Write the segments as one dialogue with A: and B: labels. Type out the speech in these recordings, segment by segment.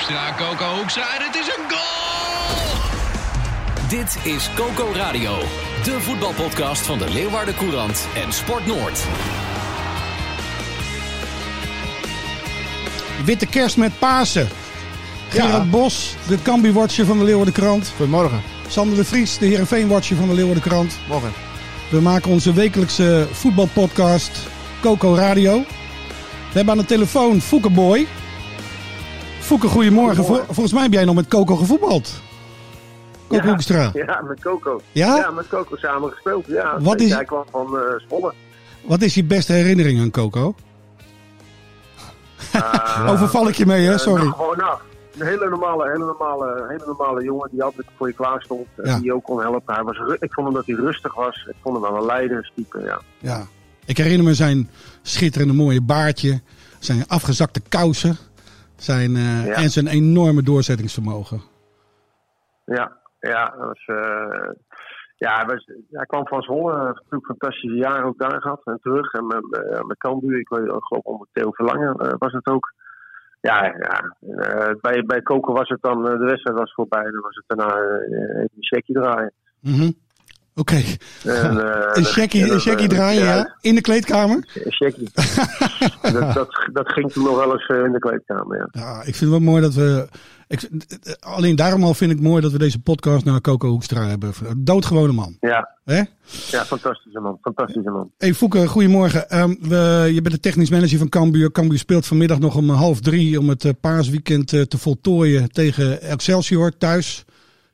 A: Hoekstra, Coco Hoekstra en het is een goal!
B: Dit is Coco Radio, de voetbalpodcast van de Leeuwarden Courant en Sport Noord.
C: Witte kerst met Pasen. Gerard Bos, de Cambi-watcher van de Leeuwarden Krant.
D: Goedemorgen.
C: Sander de Vries, de Heerenveen-watcher van de Leeuwarden Krant.
D: Morgen.
C: We maken onze wekelijkse voetbalpodcast Coco Radio. We hebben aan de telefoon Fouke Boy. Fouke, goedemorgen. Vol- volgens mij heb jij nog met Coco gevoetbald. Coco
E: Ja.
C: Hoekstra.
E: Ja, met Coco.
C: Ja?
E: met Coco samen gespeeld. Ja,
C: Wat is-
E: Hij kwam van eh Zwolle.
C: Wat is je beste herinnering aan Coco?
E: Ah,
C: Overval ik je mee, hè?
E: eh,
C: Sorry.
E: nou, gewoon af. Een hele normale, hele normale, hele normale jongen die altijd voor je klaar stond. en
C: Ja.
E: Die je ook kon helpen. Hij was, ik vond hem dat hij rustig was. Ik vond hem wel een leiderstype, ja.
C: Ja. Ik herinner me zijn schitterende mooie baardje. Zijn afgezakte kousen. Zijn, eh,
E: Ja.
C: En zijn enorme doorzettingsvermogen.
E: Ja, ja, dat was, eh, ja hij, was, hij kwam van Zwolle. Hij heeft natuurlijk fantastische jaren ook daar gehad en terug. En met, met, met Cambuur, ik weet ook onder Theo Verlangen eh, was het ook. Ja, ja eh, bij, bij Koken was het dan, eh, de wedstrijd was voorbij. Dan was het daarna eh, even een checkje draaien.
C: Mhm. Oké.
E: En, eh,
C: Een checkie, checkie
E: eh,
C: draaien, ja? In de kleedkamer?
E: Een checkie. dat, dat, dat ging toen nog wel eens eh, in de kleedkamer, ja.
C: Ja, ik vind het wel mooi dat we... Ik, alleen daarom al vind ik mooi dat we deze podcast naar Coco Hoekstra hebben. Doodgewone man.
E: Ja,
C: Hè?
E: ja, fantastische man. Fantastische man.
C: Hey Fouke, goedemorgen. Ehm, we, je bent de technisch manager van Cambuur. Cambuur speelt vanmiddag nog om half drie om het eh, paasweekend eh, te voltooien tegen Excelsior thuis.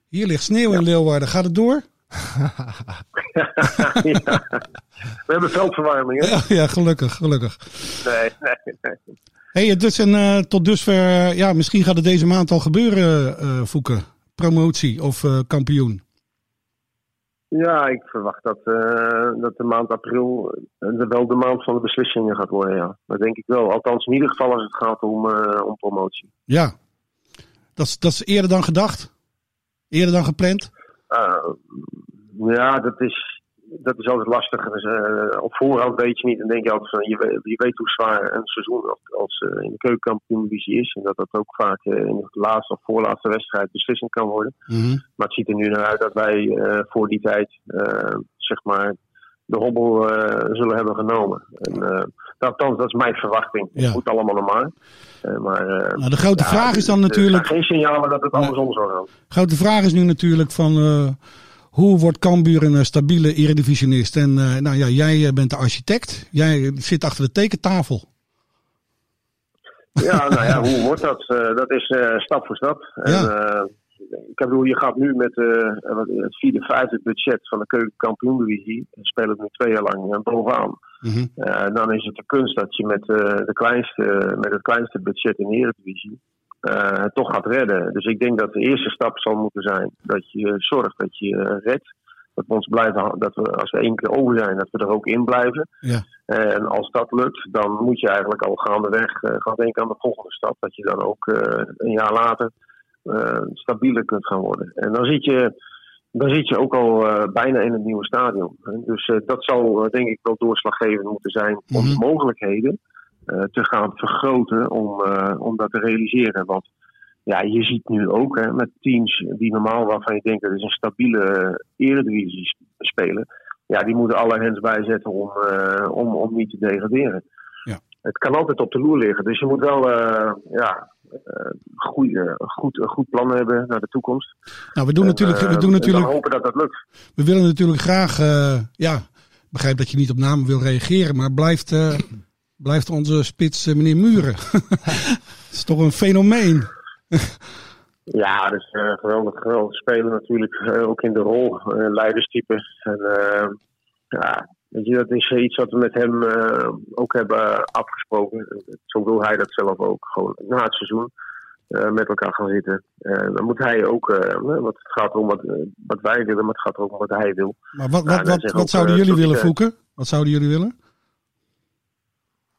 C: Hier ligt sneeuw in Leeuwarden. Gaat het door?
E: Ja. We hebben veldverwarming, hè?
C: Ja, ja gelukkig, gelukkig.
E: Nee, nee, nee.
C: Hey, het is een, eh, tot dusver, eh, ja, misschien gaat het deze maand al gebeuren, eh Fouke. Promotie of eh, kampioen.
E: Ja, ik verwacht dat, eh, dat de maand april eh, wel de maand van de beslissingen gaat worden, ja. Dat denk ik wel. Althans, in ieder geval als het gaat om, eh, om promotie.
C: Ja, dat is, dat is eerder dan gedacht. Eerder dan gepland.
E: Eh, ja, dat is, dat is altijd lastig. Dus, eh, op voorhand weet je niet. Dan denk je altijd van, je, weet, je weet hoe zwaar een seizoen als, als eh, in de keukenkampioen-divisie is. En dat dat ook vaak in de laatste of voorlaatste wedstrijd beslissend kan worden.
C: Mhm.
E: Maar het ziet er nu naar uit dat wij voor die tijd, zeg maar, de hobbel zullen hebben genomen. En, althans, dat is mijn verwachting.
C: Ja.
E: Het moet allemaal normaal. Eh, maar, eh,
C: Nou, de grote
E: ja,
C: vraag is dan
E: er
C: natuurlijk...
E: zijn geen signalen dat het andersom zou gaan.
C: grote vraag is nu natuurlijk van... eh, hoe wordt Cambuur een eh, stabiele eredivisionist? En eh, nou ja, jij eh, bent de architect. Jij zit achter de tekentafel.
E: Ja, nou ja, hoe wordt dat? Eh, dat is eh, stap voor stap.
C: Ja.
E: eh, ik bedoel, je gaat nu met eh, het vierde, vijfde budget van de keukenkampioen-divisie. We spelen nu twee jaar lang eh, bovenaan. Eh, dan is het de kunst dat je met, eh, de kleinste, met het kleinste budget in de Eredivisie eh, het toch gaat redden. Dus ik denk dat de eerste stap zal moeten zijn dat je zorgt dat je eh, redt. Dat we ons blijven, dat we als we één keer over zijn, dat we er ook in blijven.
C: Ja.
E: En als dat lukt, dan moet je eigenlijk al gaandeweg eh, gaan denken aan de volgende stap. Dat je dan ook eh, een jaar later eh, stabieler kunt gaan worden. En dan zit je, dan zit je ook al eh, bijna in het nieuwe stadion. Dus eh, dat zal eh, denk ik wel doorslaggevend moeten zijn om
C: Mhm.
E: de mogelijkheden eh, te gaan vergroten om, eh, om dat te realiseren. Want ja, je ziet nu ook hè, met teams die normaal waarvan je denkt dat is een stabiele eh, eredivisie sp- spelen. Ja, die moeten alle hens bijzetten om, eh, om, om niet te degraderen.
C: Ja.
E: Het kan altijd op de loer liggen. Dus je moet wel eh, ja, eh, goeie- goed, een goed plan hebben naar de toekomst.
C: Nou, we doen
E: En,
C: natuurlijk...
E: eh,
C: We, doen
E: en
C: natuurlijk
E: hopen dat dat lukt.
C: we willen natuurlijk graag... eh, ja, ik begrijp dat je niet op namen wil reageren. Maar blijft, eh, blijft onze spits eh, meneer Muren. Dat is toch een fenomeen.
E: Ja, dat is eh, geweldig, geweldig spelen natuurlijk. eh, ook in de rol, eh, leiderstype. En, eh, ja, weet je, dat is iets wat we met hem eh, ook hebben afgesproken. Zo wil hij dat zelf ook. Gewoon na het seizoen eh, met elkaar gaan zitten. Eh, dan moet hij ook, eh, want het gaat erom wat, eh, wat wij willen, maar het gaat ook om wat hij wil.
C: Maar wat, wat, wat, zouden
E: eh,
C: jullie willen
E: eh,
C: voeken? Wat zouden jullie willen?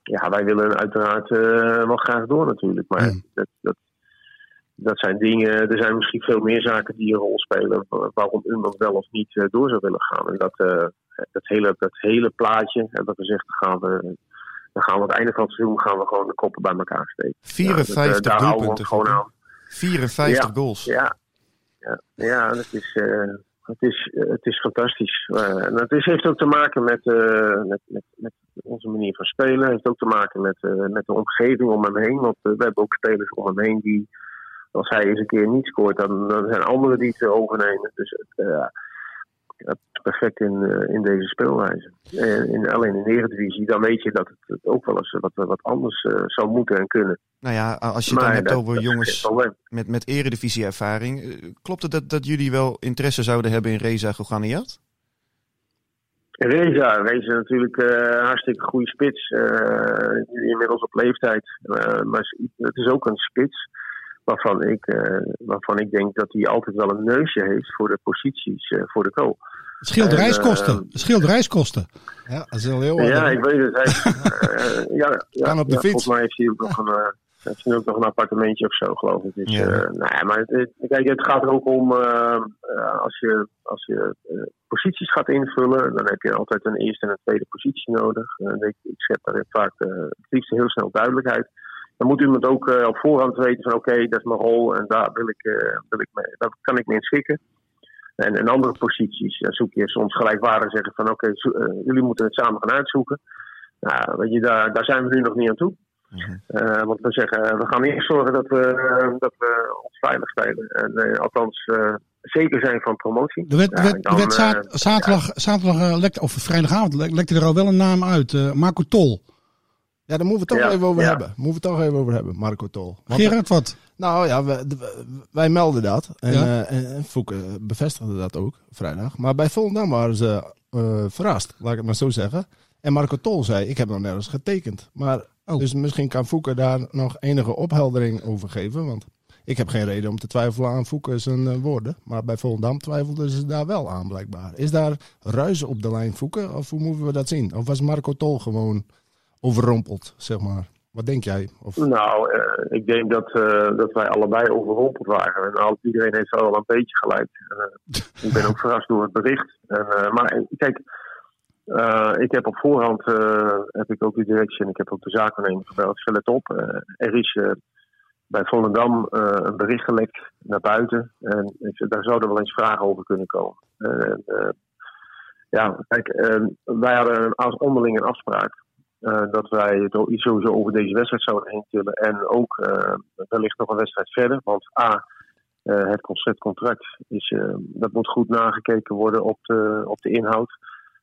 E: Ja, wij willen uiteraard eh, wel graag door natuurlijk. Maar
C: Mm.
E: dat, dat, dat zijn dingen, er zijn misschien veel meer zaken die een rol spelen. wa- Waarom iemand wel of niet eh, door zou willen gaan. En dat, eh, dat, hele, dat hele plaatje, hebben we gezegd, dan gaan we, dan gaan we aan het einde van het seizoen gaan we gewoon de koppen bij elkaar steken. Ja,
D: 54
E: dat, eh,
D: doelpunten.
E: gewoon aan.
D: 54
E: Ja.
D: goals.
E: Ja, ja, ja dat is, eh, het, is, eh, het is fantastisch. Eh, en het is, heeft ook te maken met, eh, met, met, met onze manier van spelen. Het heeft ook te maken met, eh, met de omgeving om hem heen. Want eh, we hebben ook spelers om hem heen die, als hij eens een keer niet scoort, dan, dan zijn anderen die het overnemen. Dus het, eh, is perfect in, eh, in deze speelwijze. En in, alleen in de Eredivisie, dan weet je dat het, ook wel eens wat, wat anders eh, zou moeten en kunnen.
D: Nou ja, als je het dan hebt over jongens met, met eredivisie-ervaring. eh, Klopt het dat, dat jullie wel interesse zouden hebben in Reza Goganiat?
E: Reza, Reza natuurlijk eh hartstikke goede spits. inmiddels op leeftijd. Maar het is ook een spits waarvan ik, eh, waarvan ik denk dat hij altijd wel een neusje heeft voor de posities eh, voor de goal.
C: Het scheelt
E: En,
C: reiskosten.
E: eh,
C: Het scheelt reiskosten.
F: Ja, dat is heel heel
E: Ja, ik weet het. Hij, eh, ja, ja,
F: Kan op de
E: ja,
F: fiets.
E: Volgens mij heeft hij ook nog een, heeft hij ook nog een appartementje of zo, geloof ik. Dus,
D: Ja.
E: eh, nou ja, maar het, kijk, het gaat er ook om, als je, als je eh, posities gaat invullen, dan heb je altijd een eerste en een tweede positie nodig. Eh, ik, ik schep daar vaak het liefst heel snel duidelijkheid. Dan moet iemand ook eh, op voorhand weten van oké, dat is mijn rol en daar, wil ik, eh, wil ik mee, daar kan ik me in schikken. En in andere posities dan zoek je soms gelijkwaardig zeggen van oké, eh, jullie moeten het samen gaan uitzoeken. Nou, weet je, daar, daar zijn we nu nog niet aan toe.
D: Mhm.
E: Want we zeggen, we gaan eerst zorgen dat we, dat we ons veilig spelen. En althans zeker zijn van promotie. Ja, dan,
C: zaad-
E: eh,
C: zaterdag, zaterdag lekte, of vrijdagavond lek- lekte er al wel een naam uit. Marco Tol.
F: Ja, daar moeten we het toch
E: Ja,
F: even over
E: ja.
F: hebben. Moeten we het toch even over hebben, Marco Tol. Want,
C: Gerard, wat?
F: Nou ja, we- wij melden dat. En,
C: Ja.
F: eh, en, en Fouke bevestigde dat ook vrijdag. Maar bij Volendam waren ze eh, verrast, laat ik het maar zo zeggen. En Marco Tol zei, ik heb nog nergens getekend. Maar,
C: Oh.
F: Dus misschien kan Fouke daar nog enige opheldering over geven. Want ik heb geen reden om te twijfelen aan Fouke zijn eh, woorden. Maar bij Volendam twijfelden ze daar wel aan blijkbaar. Is daar ruis op de lijn Fouke? Of hoe moeten we dat zien? Of was Marco Tol gewoon overrompeld, zeg maar? Wat denk jij? Of...
E: Nou, eh, ik denk dat, eh, dat wij allebei overrompeld waren. En al, iedereen heeft wel een beetje gelijk. Eh, ik ben ook verrast door het bericht. Maar kijk, ik heb op voorhand heb ik ook de directie en ik heb ook de zaakwaarnemer gebeld. Stel het op. er is bij Volendam een bericht gelekt naar buiten. En daar zouden wel eens vragen over kunnen komen. En, ja, kijk, wij hadden als onderling een afspraak. Eh, dat wij het ook sowieso over deze wedstrijd zouden heen tillen. En ook eh, wellicht nog een wedstrijd verder. Want A, eh, het conceptcontract is, dat moet goed nagekeken worden op de, op de inhoud.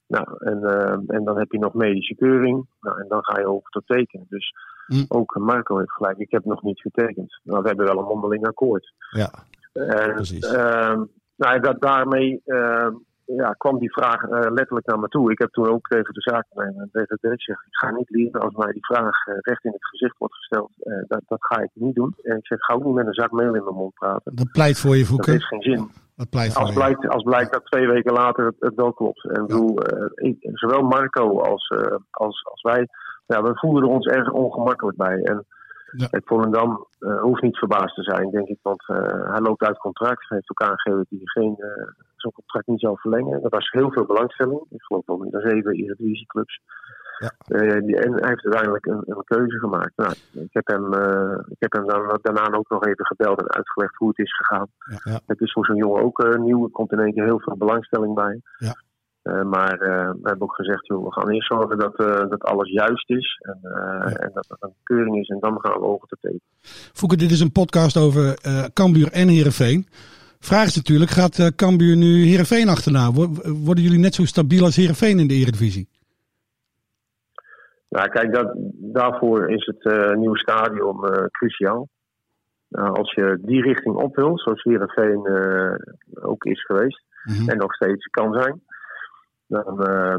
E: Nou, en, en dan heb je nog medische keuring. Nou, en dan ga je over tot tekenen. Dus
C: Hm.
E: ook Marco heeft gelijk. Ik heb nog niet getekend. Nou, we hebben wel een mondeling akkoord.
F: Ja,
E: En,
F: Precies.
E: ehm, nou, dat, daarmee ehm, ja, kwam die vraag eh, letterlijk naar me toe. Ik heb toen ook tegen de zaakwaarnemer en tegen de directie gezegd: ik ga niet liegen als mij die vraag eh, recht in het gezicht wordt gesteld. Eh, dat, dat ga ik niet doen. En ik zeg: ga ook niet met een zak meel in mijn mond praten.
C: Dat pleit voor je,
E: Dat
C: Fouke.
E: heeft geen zin.
C: Dat pleit voor
E: Als
C: je.
E: blijkt, als blijkt dat twee weken later het, het wel klopt. En bedoel, eh, ik- zowel Marco als, eh, als, als wij, ja, we voelden ons erg ongemakkelijk bij. En
C: Ja.
E: kijk, Volendam eh, hoeft niet verbaasd te zijn, denk ik. Want eh, hij loopt uit contract. Hij heeft ook aangegeven dat hij geen, eh, zo'n contract niet zal verlengen. Er was heel veel belangstelling. Ik geloof wel meer dan zeven Eredivisieclubs.
F: Ja.
E: Die, en hij heeft uiteindelijk een, een keuze gemaakt. Nou, ik heb hem, ik heb hem dan, daarna ook nog even gebeld en uitgelegd hoe het is gegaan.
F: Ja.
E: Het is voor zo'n jongen ook nieuw. Er komt in één keer heel veel belangstelling bij.
C: Ja.
E: Eh, maar eh, we hebben ook gezegd, joh, we gaan eerst zorgen dat, eh, dat alles juist is. En, en dat er een keuring is. En dan gaan we over te tekenen.
C: Fouke, dit is een podcast over Cambuur en Heerenveen. Vraag is natuurlijk, gaat Cambuur nu Heerenveen achterna? Wo- Worden jullie net zo stabiel als Heerenveen in de Eredivisie?
E: Nou, kijk, dat, daarvoor is het nieuwe stadion cruciaal. Nou, als je die richting op wil, zoals Heerenveen ook is geweest
C: Mhm.
E: en nog steeds kan zijn, Dan, eh,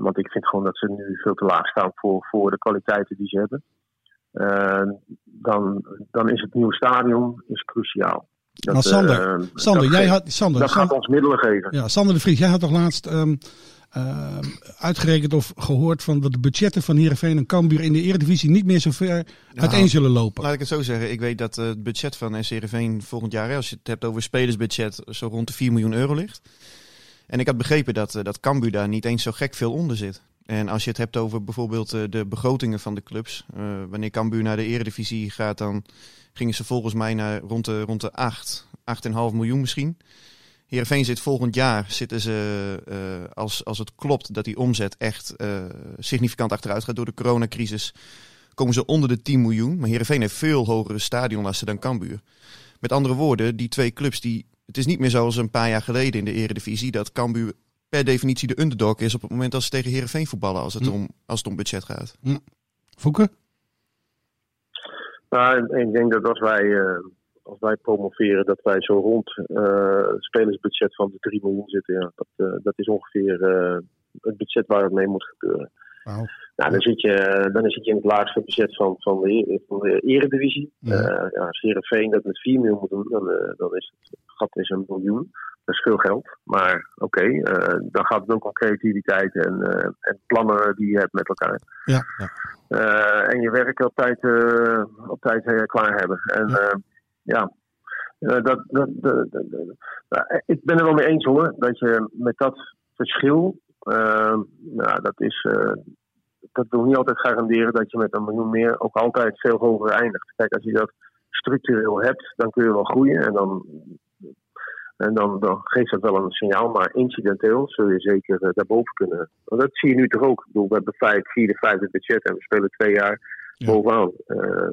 E: want ik vind gewoon dat ze nu veel te laag staan voor, voor de kwaliteiten die ze hebben. Eh, dan, dan is het nieuwe stadion is cruciaal. Dat,
C: Maar Sander,
E: eh,
C: Sander,
E: dat
C: jij had, Sander,
E: dat
C: Sander-
E: gaat ons middelen geven.
C: Ja, Sander de Vries, jij had toch laatst ehm, ehm, uitgerekend of gehoord van dat de budgetten van Heerenveen en Cambuur in de Eredivisie niet meer zo ver uiteen zullen lopen.
D: Laat ik het zo zeggen. Ik weet dat eh, het budget van SCRV volgend jaar, als je het hebt over spelersbudget, zo rond de 4 miljoen euro ligt. En ik had begrepen dat, eh, dat Cambuur daar niet eens zo gek veel onder zit. En als je het hebt over bijvoorbeeld eh, de begrotingen van de clubs. eh, wanneer Cambuur naar de Eredivisie gaat, dan gingen ze volgens mij naar rond de, rond de 8, 8,5 miljoen misschien. Heerenveen zit volgend jaar, zitten ze, als, als het klopt dat die omzet echt eh, significant achteruit gaat door de coronacrisis, komen ze onder de 10 miljoen. Maar Heerenveen heeft veel hogere stadionlasten dan Cambuur. Met andere woorden, die twee clubs, die, het is niet meer zoals een paar jaar geleden in de Eredivisie, dat Cambuur per definitie de underdog is op het moment dat ze tegen Heerenveen voetballen, als het,
C: Hm.
D: om, als het om budget gaat.
C: Fouke?
E: Nou, en- en ik denk dat als wij, eh, als wij promoveren, dat wij zo rond eh, het spelersbudget van de 3 miljoen zitten. Ja. Dat, eh, dat is ongeveer eh, het budget waar het mee moet gebeuren. Nou, dan, zit je, dan zit je in het laagste budget van, van, de, van de eredivisie.
C: Ja.
E: Eh, ja, als Heerenveen dat met 4 miljoen moet doen, dan, eh, dan is het gat is een miljoen. Dat is veel geld. Maar oké, eh, dan gaat het ook om creativiteit en, en plannen die je hebt met elkaar.
C: Ja.
E: Eh, en je werk op tijd, op tijd klaar hebben. En ja, dat, dat, dat- nou, ik ben er wel mee eens hoor, dat je met dat verschil, nou, dat is, dat wil niet altijd garanderen dat je met een miljoen meer ook altijd veel hoger eindigt. Kijk, als je dat structureel hebt, dan kun je wel groeien en dan, en dan, dan geeft dat wel een signaal. Maar incidenteel zul je zeker eh, daarboven kunnen. Want dat zie je nu toch ook. Ik bedoel, we hebben vijf, vierde, vijfde budget en we spelen twee jaar
C: Ja.
E: bovenaan. Eh,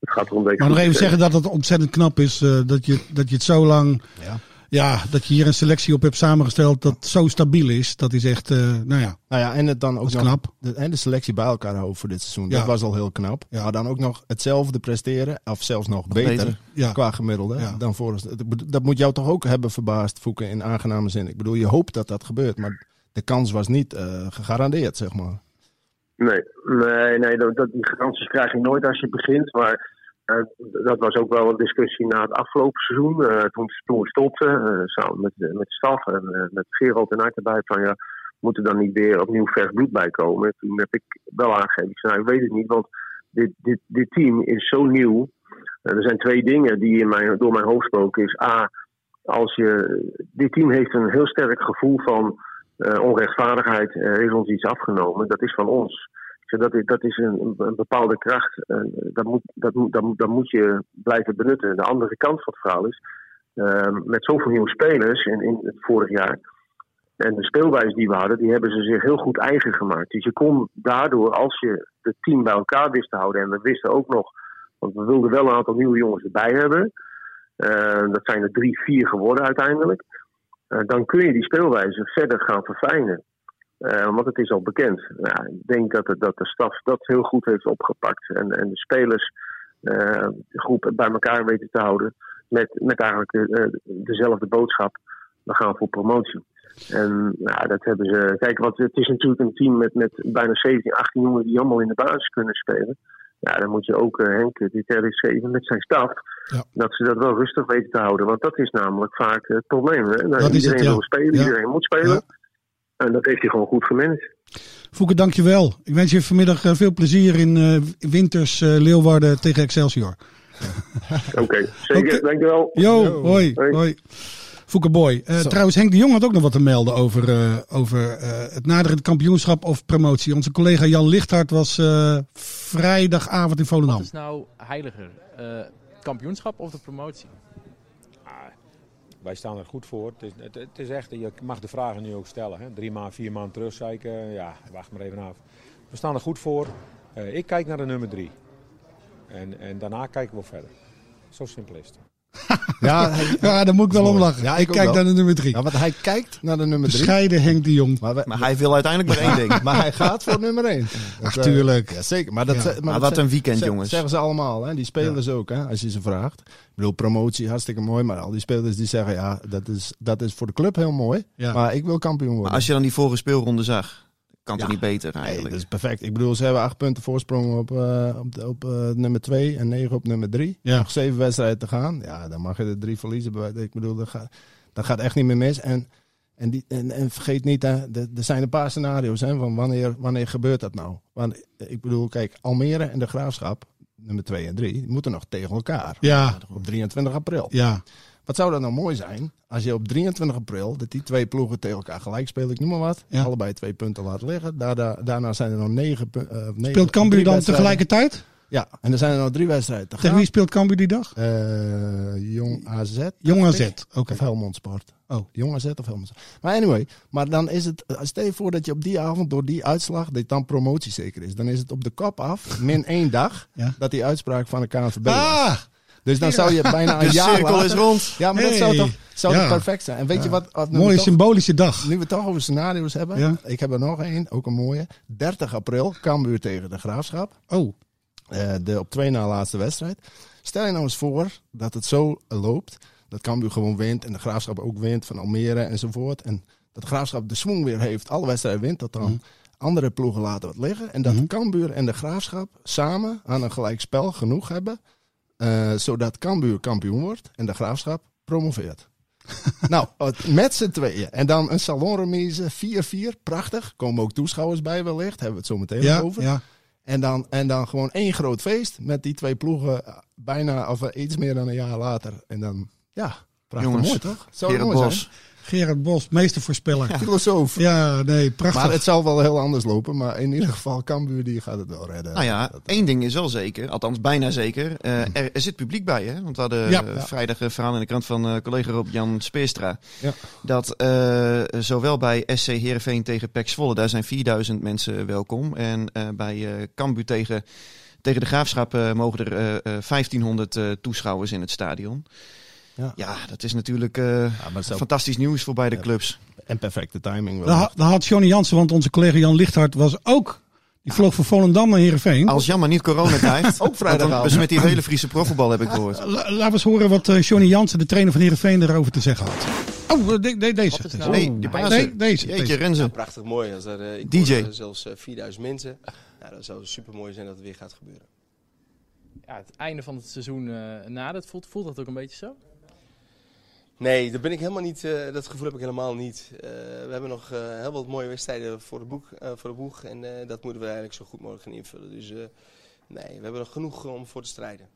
E: het gaat erom dat je
C: Maar nog even zeggen dat het ontzettend knap is eh, dat, je, dat je het zo lang.
F: Ja.
C: Ja, dat je hier een selectie op hebt samengesteld dat zo stabiel is. Dat is echt, eh, nou ja,
F: Nou ja, en het dan ook
C: dat is
F: nog
C: knap.
F: de, en de selectie bij elkaar houden voor dit seizoen.
C: Ja.
F: Dat was al heel knap.
C: Ja.
F: Maar dan ook nog hetzelfde presteren, of zelfs nog beter,
D: beter.
C: Ja.
F: qua gemiddelde
C: Ja.
F: dan vorig. Dat, dat moet jou toch ook hebben verbaasd, Voeken, in aangename zin. Ik bedoel, je hoopt dat dat gebeurt, maar de kans was niet eh, gegarandeerd, zeg maar.
E: Nee, nee, nee dat, dat- die garanties krijg je nooit als je begint. Maar dat was ook wel een discussie na het afgelopen seizoen. eh, toen, toen we stopten, eh, samen met, met de staf en eh, met Gerald en Art erbij. Van ja, moet er dan niet weer opnieuw vers bloed bij komen? Toen heb ik wel aangegeven. Ik zei, nou, ik weet het niet, want dit, dit, dit team is zo nieuw. Eh, er zijn twee dingen die in mijn, door mijn hoofd spoken. Is A, als je, dit team heeft een heel sterk gevoel van eh, onrechtvaardigheid. Er is ons iets afgenomen. Dat is van ons. Dat is, dat is een, een bepaalde kracht. En dat, moet, dat, moet, dat, moet, dat moet je blijven benutten. De andere kant van het verhaal is. eh, met zoveel nieuwe spelers in, in het vorig jaar. En de speelwijze die we hadden, die hebben ze zich heel goed eigen gemaakt. Dus je kon daardoor, als je het team bij elkaar wist te houden. En we wisten ook nog, want we wilden wel een aantal nieuwe jongens erbij hebben. Eh, dat zijn er drie, vier geworden uiteindelijk. Eh, dan kun je die speelwijze verder gaan verfijnen. Eh, want het is al bekend. Ja, ik denk dat, het, dat de staf dat heel goed heeft opgepakt. En, en de spelers eh, de groep bij elkaar weten te houden. Met, met eigenlijk de, eh, dezelfde boodschap. We gaan voor promotie. En ja, dat hebben ze. Kijk, want het is natuurlijk een team met, met bijna 17, 18 jongens die allemaal in de basis kunnen spelen. Ja, dan moet je ook eh, Henk dit is geven met zijn staf.
C: Ja.
E: Dat ze dat wel rustig weten te houden. Want dat is namelijk vaak het probleem. Hè? Nou,
C: Dat
E: iedereen
C: het, ja.
E: wil spelen,
C: Ja.
E: iedereen moet spelen. En dat heeft hij gewoon goed gemanaged.
C: Fouke, dankjewel. Ik wens je vanmiddag eh, veel plezier in eh, Winters eh, Leeuwarden tegen Excelsior.
E: Oké, zeker. Dankjewel.
C: Yo,
F: Yo.
C: hoi,
E: Hoi.
C: hoi. Fouke Boy. Eh, trouwens, Henk de Jong had ook nog wat te melden over, eh, over eh, het naderend kampioenschap of promotie. Onze collega Jan Lichthart was eh, vrijdagavond in Volendam.
G: Wat is nou heiliger? Eh, kampioenschap of de promotie?
H: Wij staan er goed voor. Het is, het, is echt, je mag de vragen nu ook stellen. Hè? Drie maanden, vier maanden terug zei ik, eh, ja, wacht maar even af. We staan er goed voor. Eh, ik kijk naar de nummer drie. En, en daarna kijken we verder. Zo simpel is het.
F: Ja, hij-
C: Ja, daar moet ik wel
F: Mooi.
C: om lachen.
F: Ja,
C: ik kijk
F: wel.
C: naar de nummer drie.
F: ja, want hij kijkt naar de nummer drie.
C: Bescheiden Henk de Jong.
F: Maar, we-
D: Maar hij wil uiteindelijk maar één ding.
F: maar hij gaat voor nummer 1.
C: Ach, tuurlijk.
F: Ja, zeker. Maar, dat,
C: Ja.
F: ze- maar
D: Maar
F: dat
D: wat een weekend,
F: ze-
D: jongens.
F: zeggen ze allemaal. Hè? Die spelers ook, hè? als je ze vraagt. Ik bedoel, promotie hartstikke mooi. Maar al die spelers die zeggen, ja, dat is, dat is voor de club heel mooi.
C: Ja.
F: Maar ik wil kampioen worden.
D: Maar als je dan die vorige speelronde zag, kan het
F: Ja.
D: niet beter
F: Nee,
D: eigenlijk.
F: dat is perfect. Ik bedoel, ze hebben acht punten voorsprong op, eh, op, de- op eh, nummer twee en negen op nummer drie.
C: Ja.
F: Nog zeven wedstrijden te gaan. Ja, dan mag je er drie verliezen. bij- Ik bedoel, dat gaat, dat gaat echt niet meer mis. En, en, die, en, en vergeet niet, hè, er er zijn een paar scenario's hè, van wanneer, wanneer gebeurt dat nou. Want ik bedoel, kijk, Almere en de Graafschap, nummer twee en drie, die moeten nog tegen elkaar.
C: Ja,
F: Op 23 april.
C: ja.
F: Wat zou dat nou mooi zijn als je op 23 april, dat die twee ploegen tegen elkaar gelijk spelen, ik noem maar wat,
C: Ja.
F: allebei twee punten laten liggen. Daarna, daarna zijn er nog negen punten.
C: Speelt Cambuur dan tegelijkertijd?
F: Ja, en er zijn er nog drie wedstrijden te
C: Tegen wie speelt Cambuur die dag?
F: Eh, Jong AZ.
C: Jong AZ.
F: Of Helmond Sport.
C: Oh.
F: Jong AZ of Helmond Sport. Maar anyway, maar dan is het, eh, stel je voor dat je op die avond door die uitslag, dat dan promotie zeker is. Dan is het op de kop af, min één dag,
C: Ja.
F: dat die uitspraak van de KNVB was. Dus dan zou je bijna een
D: De
F: jaar
D: cirkel is rond.
F: Ja, maar dat zou toch zou
C: Ja.
F: perfect zijn. En weet je wat... wat
C: Mooie
F: toch-
C: symbolische dag.
F: nu we het toch over scenario's hebben.
C: Ja.
F: Ik heb er nog één, ook een mooie. 30 april, Cambuur tegen de Graafschap.
C: Oh,
F: Eh, de op twee na laatste wedstrijd. Stel je nou eens voor dat het zo loopt. Dat Cambuur gewoon wint en de Graafschap ook wint van Almere enzovoort. En dat de Graafschap de swing weer heeft. Alle wedstrijden wint. Dat dan
C: Mhm.
F: andere ploegen laten wat liggen. En dat
C: Mhm.
F: Cambuur en de Graafschap samen aan een gelijk spel genoeg hebben. Eh, zodat Cambuur kampioen wordt en de Graafschap promoveert. nou, met z'n tweeën. En dan een salonremise 4-4. Prachtig. Komen ook toeschouwers bij wellicht. Hebben we het zo meteen
C: ja,
F: over.
C: ja.
F: En dan, en dan gewoon één groot feest met die twee ploegen eh, bijna of eh, iets meer dan een jaar later. En dan, ja, prachtig
D: Jongens,
F: mooi toch? Zou mooi
D: Bos.
C: Gerard Bos, meestervoorspeller. Ja,
F: Filosoof.
C: nee, prachtig.
F: Maar het zal wel heel anders lopen. Maar in ieder geval, Cambuur die gaat het wel redden.
D: Nou ja,
F: Dat-
D: één ding is wel zeker, althans bijna zeker. eh, er, er zit publiek bij, hè? Want we hadden
C: Ja.
D: eh,
F: Ja.
D: vrijdag een verhaal in de krant van eh, collega Rob-Jan Speerstra.
F: Ja.
D: Dat eh, zowel bij SC Heerenveen tegen PEC Zwolle, daar zijn 4000 mensen welkom. En eh, bij eh Cambuur tegen, tegen de Graafschap eh, mogen er eh, eh, 1500 eh, toeschouwers in het stadion.
F: Ja.
D: Ja, dat is natuurlijk eh,
F: Ja,
D: fantastisch nieuws voor beide
F: Ja.
D: clubs.
F: En perfecte timing wel.
C: Daar, ha- daar had Johnny Jansen, want onze collega Jan Lichthart was ook... Die vloog van Volendam naar Heerenveen.
D: Als Jan maar niet corona krijgt,
F: Ook vrijdagavond.
D: besmet hij het hele Friese profvoetbal, heb ik gehoord.
C: La- laten we eens horen wat eh, Johnny Jansen, de trainer van Heerenveen, erover te zeggen had. Oh, de- de- deze.
G: Nou-
D: Nee, die.
C: Nee, deze.
D: Jeetje,
C: deze.
D: Renze.
I: Prachtig mooi. Als er, eh, ik
D: DJ.
I: zelfs eh, 4000 mensen. Nou, dat zou super mooi zijn dat het weer gaat gebeuren.
G: Ja, het einde van het seizoen uh, nadert. Voelt, voelt dat ook een beetje zo?
I: Nee, daar ben ik helemaal niet, eh, dat gevoel heb ik helemaal niet. Eh, we hebben nog eh, heel wat mooie wedstrijden voor de, boek, eh, voor de boeg. En eh, dat moeten we eigenlijk zo goed mogelijk gaan invullen. Dus eh, nee, we hebben nog genoeg om voor te strijden.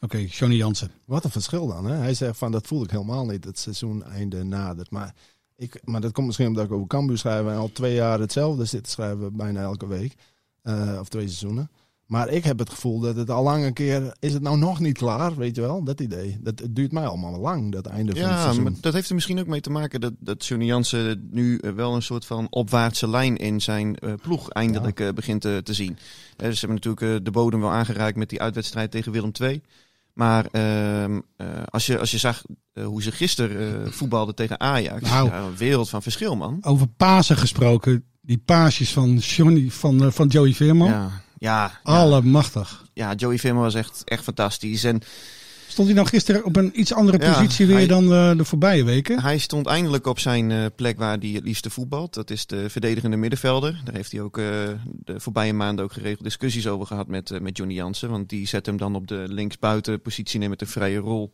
C: Oké, Johnny Jansen.
F: Wat een verschil dan. Hè? Hij zegt van dat voel ik helemaal niet. Het seizoen einde nadert. Maar, ik, maar dat komt misschien omdat ik over Cambuur schrijf. En al twee jaar hetzelfde zit te schrijven bijna elke week. Eh, of twee seizoenen. Maar ik heb het gevoel dat het al lang een keer... Is het nou nog niet klaar? Weet je wel? Dat idee. Dat, het duurt mij allemaal lang, dat einde van het
D: Ja,
F: seizoen.
D: maar dat heeft er misschien ook mee te maken dat, dat Johnny Jansen nu eh, wel een soort van opwaartse lijn in zijn eh, ploeg eindelijk eh, begint te, te zien. Eh, ze hebben natuurlijk de bodem wel aangeraakt met die uitwedstrijd tegen Willem II. Maar ehm, eh, als, je, als je zag hoe ze gisteren voetbalden tegen Ajax,
C: Nou.
D: ja, een wereld van verschil, man.
C: Over Pasen gesproken. Die paasjes van, Johnny, van, van Joey Veerman.
D: Ja, ja,
C: Allemachtig.
D: ja, Joey Veerman was echt, echt fantastisch. En
C: Stond hij nou gisteren op een iets andere
D: Ja,
C: positie weer
D: hij-
C: dan eh, de voorbije weken?
D: Hij stond eindelijk op zijn eh, plek waar hij het liefste voetbalt. Dat is de verdedigende middenvelder. Daar heeft hij ook eh, de voorbije maanden ook geregeld discussies over gehad met, eh, met Johnny Jansen. Want die zet hem dan op de linksbuiten positie neer met een vrije rol.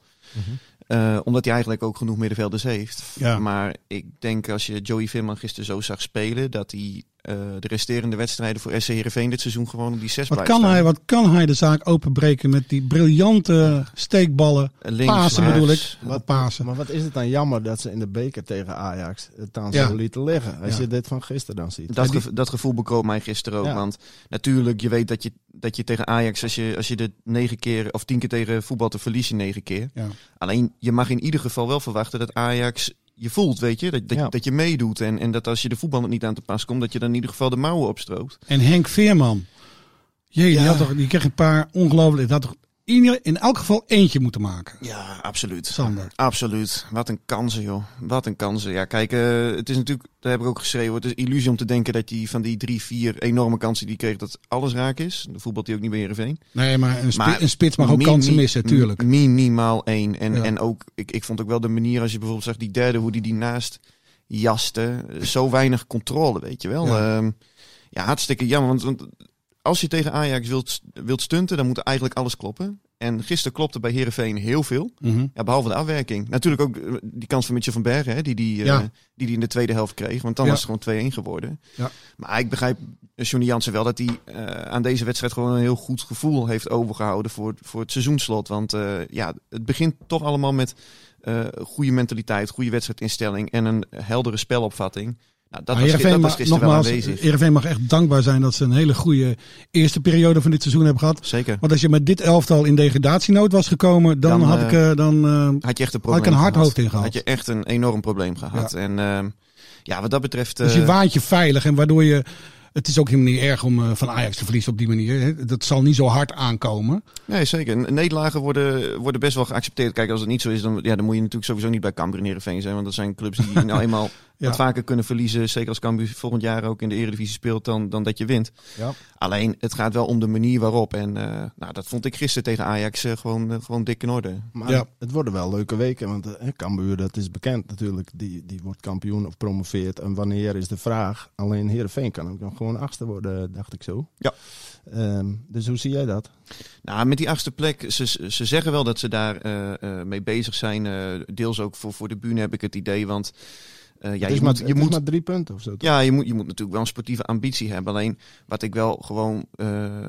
D: Eh, omdat hij eigenlijk ook genoeg middenvelders heeft.
C: Ja.
D: Maar ik denk als je Joey Veerman gisteren zo zag spelen... dat hij de resterende wedstrijden voor SC Heerenveen dit seizoen gewoon op die zes
C: Wat
D: blijft
C: kan,
D: staan.
C: hij, wat kan hij de zaak openbreken met die briljante steekballen?
D: Links,
C: Pasen bedoel ik.
F: Wat,
C: Pasen.
F: Maar wat is het dan jammer dat ze in de beker tegen Ajax het
C: Ja.
F: zo lieten liggen. Als
C: Ja.
F: je dit van gisteren dan ziet.
D: Dat, gevo- dat gevoel bekroop mij gisteren ook.
F: Ja.
D: Want natuurlijk, je weet dat je, dat je tegen Ajax, als je, als je de negen keer of tien keer tegen voetbal te verlies je negen keer.
C: Ja.
D: Alleen, je mag in ieder geval wel verwachten dat Ajax je voelt, weet je. Dat, dat,
F: Ja.
D: dat je meedoet. En, en dat als je de voetbal niet aan te pas komt, dat je dan in ieder geval de mouwen opstroopt.
C: En Henk Veerman. Jee, die,
D: Ja.
C: had toch, die kreeg een paar ongelooflijk. Had toch in, in elk geval eentje moeten maken.
D: Ja, absoluut.
C: Sander.
D: Absoluut. Wat een kansen, joh. Wat een kansen. Ja, kijk, eh, het is natuurlijk, daar heb ik ook geschreven, het is illusie om te denken dat die van die drie, vier enorme kansen die kreeg, dat alles raak is. De voetbalt hij ook niet bij Heerenveen.
C: Nee, maar een, spi-
D: Maar
C: een spits mag ook kansen
D: mi-
C: missen, tuurlijk.
D: Minimaal één. En,
C: Ja.
D: en ook, ik, ik vond ook wel de manier als je bijvoorbeeld zegt, die derde, hoe die die naast jaste. Zo weinig controle, weet je wel.
C: Ja.
D: Ja, ja hartstikke jammer. Want, want als je tegen Ajax wilt, wilt stunten, dan moet eigenlijk alles kloppen. En gisteren klopte bij Heerenveen heel veel.
C: Mhm.
D: Ja, behalve de afwerking. Natuurlijk ook eh, die kans van Mitchell van Bergen, hè, die, die, eh, die die in de tweede helft kreeg. Want dan
C: Ja.
D: was het gewoon 2-1 geworden.
C: Ja.
D: Maar ik begrijp Johnny Jansen wel dat hij eh, aan deze wedstrijd gewoon een heel goed gevoel heeft overgehouden voor, voor het seizoenslot. Want eh, ja, het begint toch allemaal met eh, goede mentaliteit, goede wedstrijdinstelling en een heldere spelopvatting. Nou, dat,
C: Maar
D: was,
C: Heerenveen
D: dat was
C: mag-
D: gisteren wel
C: nogmaals,
D: aanwezig.
C: Heerenveen mag echt dankbaar zijn dat ze een hele goede eerste periode van dit seizoen hebben gehad.
D: Zeker.
C: Want als je met dit elftal in degradatienood was gekomen, dan,
D: Dan,
C: had
D: eh,
C: ik, eh, dan eh,
D: Had je echt een
C: had ik een hard
D: gehad.
C: hoofd in gehad.
D: Had je echt een enorm probleem gehad. En ehm, ja, wat dat betreft...
C: Dus je
D: eh,
C: waant je veilig en waardoor je... Het is ook helemaal niet erg om eh, van Ajax te verliezen op die manier. Hè. Dat zal niet zo hard aankomen.
D: Nee, zeker. Nederlagen worden, worden best wel geaccepteerd. Kijk, als het niet zo is, dan, ja, dan moet je natuurlijk sowieso niet bij Cambuur en Heerenveen zijn. Want dat zijn clubs die nou eenmaal
C: Ja.
D: wat vaker kunnen verliezen. Zeker als Cambuur volgend jaar ook in de Eredivisie speelt dan, dan dat je wint.
F: Ja.
D: Alleen, het gaat wel om de manier waarop. En eh, nou, dat vond ik gisteren tegen Ajax eh, gewoon, gewoon dik in orde.
F: Maar
C: Ja.
F: het worden wel leuke weken, want Cambuur, dat is bekend natuurlijk. Die, die wordt kampioen of promoveert. En wanneer is de vraag? Alleen Heerenveen kan ook nog gewoon achtste worden, dacht ik zo.
D: Ja.
F: Ehm, dus hoe zie jij dat?
D: Nou, met die achtste plek, ze, ze zeggen wel dat ze daar eh, eh, mee bezig zijn. eh, deels ook voor, voor de bühne heb ik het idee. Want eh, ja, je
F: maar,
D: moet, je moet
F: maar drie punten of zo. toch?
D: Ja, je moet, je moet natuurlijk wel een sportieve ambitie hebben. Alleen wat ik wel gewoon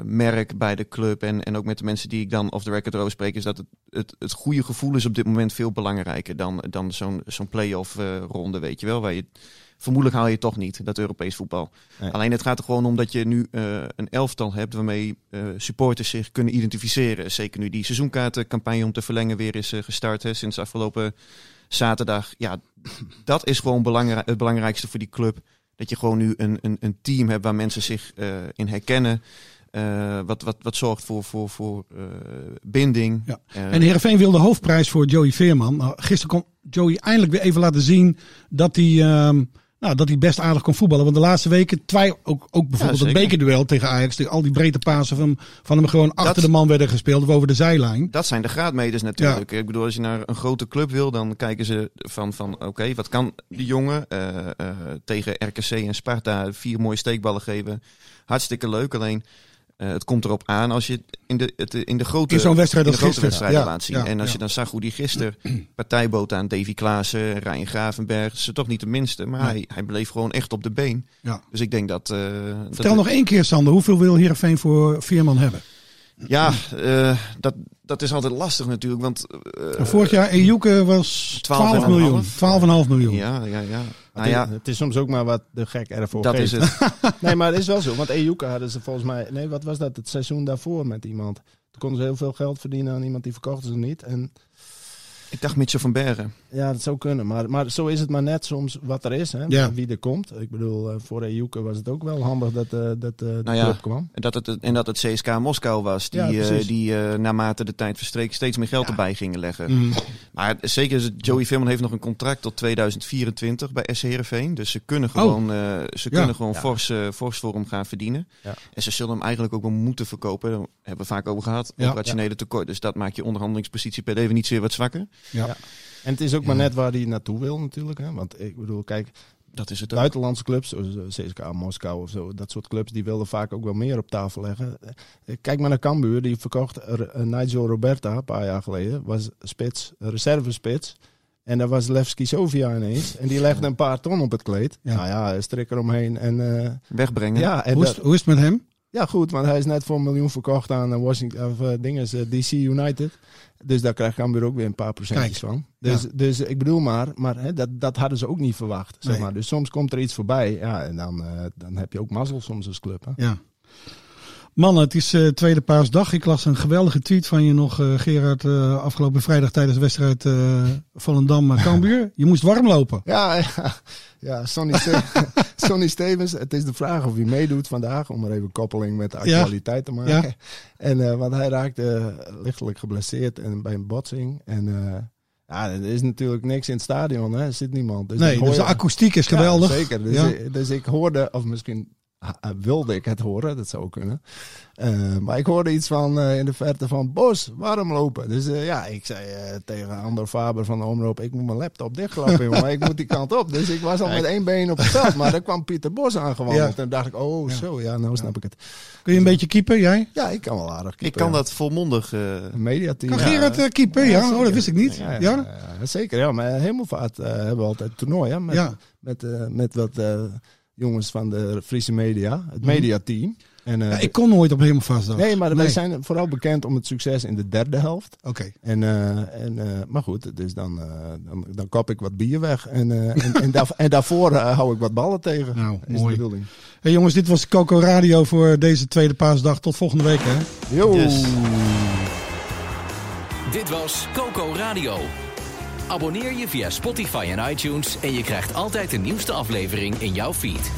D: merk bij de club en, en ook met de mensen die ik dan off the record over spreek, is dat het, het, het goede gevoel is op dit moment veel belangrijker dan, dan zo'n zo'n play-off ronde, weet je wel. Waar je, vermoedelijk haal je toch niet, dat Europees voetbal.
F: Nee.
D: Alleen het gaat er gewoon om dat je nu eh, een elftal hebt waarmee eh, supporters zich kunnen identificeren. Zeker nu die seizoenkaartencampagne om te verlengen weer is eh, gestart hè, sinds afgelopen zaterdag. Ja, dat is gewoon belangrijk, het belangrijkste voor die club. Dat je gewoon nu een, een, een team hebt waar mensen zich eh, in herkennen. Eh, wat, wat, wat zorgt voor, voor, voor eh, binding.
C: Ja. En Heerenveen wil de hoofdprijs voor Joey Veerman. Nou, gisteren kon Joey eindelijk weer even laten zien dat hij, ehm, nou, dat hij best aardig kon voetballen. Want de laatste weken, twi- ook, ook bijvoorbeeld
D: Ja,
C: het bekerduel tegen Ajax. die- al die breedte pasen van, van hem gewoon achter
D: Dat-
C: de man werden gespeeld of over de zijlijn.
D: Dat zijn de graadmeters natuurlijk. Ik bedoel, als je naar een grote club wil, dan kijken ze van, van oké, wat kan die jongen eh, eh, tegen RKC en Sparta vier mooie steekballen geven. Hartstikke leuk, alleen eh, het komt erop aan als je in de, het, in de grote,
C: In zo'n wedstrijd
D: in de grote
C: Ja,
D: laat zien.
C: ja,
D: en als
C: ja.
D: je dan zag hoe die gisteren partij bood aan Davy Klaassen, Ryan Gravenberg, ze toch niet de minste, maar hij, hij bleef gewoon echt op de been.
C: Ja.
D: Dus ik denk dat... eh,
C: Vertel
D: dat,
C: nog één keer, Sander. Hoeveel wil Heerenveen voor Veerman hebben?
D: Ja, eh, dat, dat is altijd lastig natuurlijk, want... eh,
C: Vorig jaar Ejuke was 12
D: 12,5.
C: miljoen. 12,5 miljoen.
D: Ja, ja, ja.
F: Nou
D: Nou ja,
F: het is soms ook maar wat de gek ervoor
D: dat
F: geeft.
D: is het.
F: nee, maar het is wel zo. Want Ejuka hadden ze volgens mij... Nee, wat was dat? Het seizoen daarvoor met iemand. Toen konden ze heel veel geld verdienen aan iemand die verkochten ze niet. En
D: Ik dacht Mitchell van Bergen.
F: ja, dat zou kunnen. Maar, maar zo is het maar net soms wat er is. Hè?
C: Ja.
F: Wie er komt. Ik bedoel, eh, voor Ejuka was het ook wel handig dat, eh, dat eh, de
D: Nou ja,
F: club kwam.
D: En dat het, en dat het CSK Moskou was, die,
F: Ja,
D: eh,
F: precies.
D: die eh, naarmate de tijd verstreek steeds meer geld erbij gingen leggen.
C: Mhm.
D: Maar zeker, Joey Veerman heeft nog een contract tot 2024 bij SC Heerenveen. Dus ze kunnen
C: Oh.
D: gewoon, eh, ze
C: Ja.
D: kunnen gewoon
F: Ja.
D: fors, fors voor hem gaan verdienen.
F: Ja.
D: En ze zullen hem eigenlijk ook wel moeten verkopen. Daar hebben we vaak over gehad.
C: Ja.
D: Operationele tekort. Dus dat maakt je onderhandelingspositie per definitie wat zwakker.
C: Ja.
F: En het is ook maar net waar hij naartoe wil natuurlijk. Hè? Want ik bedoel, kijk,
D: Dat is het ook.
F: buitenlandse clubs, zoals eh, CSKA Moskou of zo, dat soort clubs, die wilden vaak ook wel meer op tafel leggen. Eh, Kijk maar naar Cambuur, die verkocht er, eh, Nigel Roberta een paar jaar geleden, was spits, een reservespits. En daar was Levski Sofia ineens. En die legde een paar ton op het kleed.
C: Ja.
F: Nou ja, strik eromheen. En, eh,
D: Wegbrengen.
F: ja, en
C: Hoe, is, hoe is het met hem?
F: Ja, goed, want hij is net voor een miljoen verkocht aan eh, Washington, of, eh, dinges, eh, DC United. Dus daar krijgt Cambuur ook weer een paar procentjes
C: Kijk,
F: van. Dus,
C: ja.
F: dus ik bedoel maar, maar hè, dat, dat hadden ze ook niet verwacht. Zeg
C: Nee.
F: maar. Dus soms komt er iets voorbij. Ja, en dan, eh, dan heb je ook mazzel soms als club. Hè?
C: Ja. Mannen, het is eh, tweede paasdag. Ik las een geweldige tweet van je nog, eh, Gerard, eh, afgelopen vrijdag tijdens de wedstrijd Volendam-Cambuur. je moest warm lopen.
F: Ja, ja, ja Sonny, Ste- Sonny Stevens. Het is de vraag of hij meedoet vandaag. Om er even koppeling met de
C: Ja.
F: actualiteit te maken.
C: Ja.
F: En, want hij raakte lichtelijk geblesseerd en, bij een botsing. En ja, er is natuurlijk niks in het stadion. Hè. Er zit niemand. Dus
C: nee,
F: hoor
C: dus de akoestiek is
F: Ja,
C: geweldig.
F: zeker. Dus, ik, dus ik hoorde, of misschien wilde ik het horen, dat zou kunnen. Eh, maar ik hoorde iets van eh, in de verte van Bos, warm lopen. Dus eh, ja, ik zei eh, tegen Ander Faber van de Omroep, ik moet mijn laptop dichtklappen, maar ik moet die kant op. Dus ik was al met één been op het veld, maar daar kwam Pieter Bos aangewandeld.
C: Ja.
F: En dacht ik, oh zo, ja, nou snap ik het.
C: Kun je een beetje keeper, jij?
F: Ja, ik kan wel aardig
D: Ik
F: keeper,
D: kan
F: ja.
D: dat volmondig. eh,
F: mediateam.
C: Kan Gerard eh, keeper? Ja, oh, dat wist ik niet.
F: Ja,
C: Ja,
F: ja, ja, ja, zeker. Ja, maar Hemelvaart eh, hebben we altijd toernooien. Met,
C: Ja.
F: met, eh, met wat eh, jongens van de Friese media, het mediateam. En, eh,
C: Ja, ik kon nooit op helemaal vast.
F: nee, maar wij
C: Nee.
F: zijn vooral bekend om het succes in de derde helft.
C: Oké.
F: En, eh, en, eh, maar goed, dus dan, eh, dan, dan kap ik wat bier weg. En, eh, en, en, daar- en daarvoor hou ik wat ballen tegen.
C: Nou,
F: is
C: mooi.
F: de bedoeling.
C: Hey, jongens, dit was Coco Radio voor deze tweede paasdag. Tot volgende week, hè?
F: Yo.
D: Yes.
B: Dit was Coco Radio. Abonneer je via Spotify en iTunes en je krijgt altijd de nieuwste aflevering in jouw feed.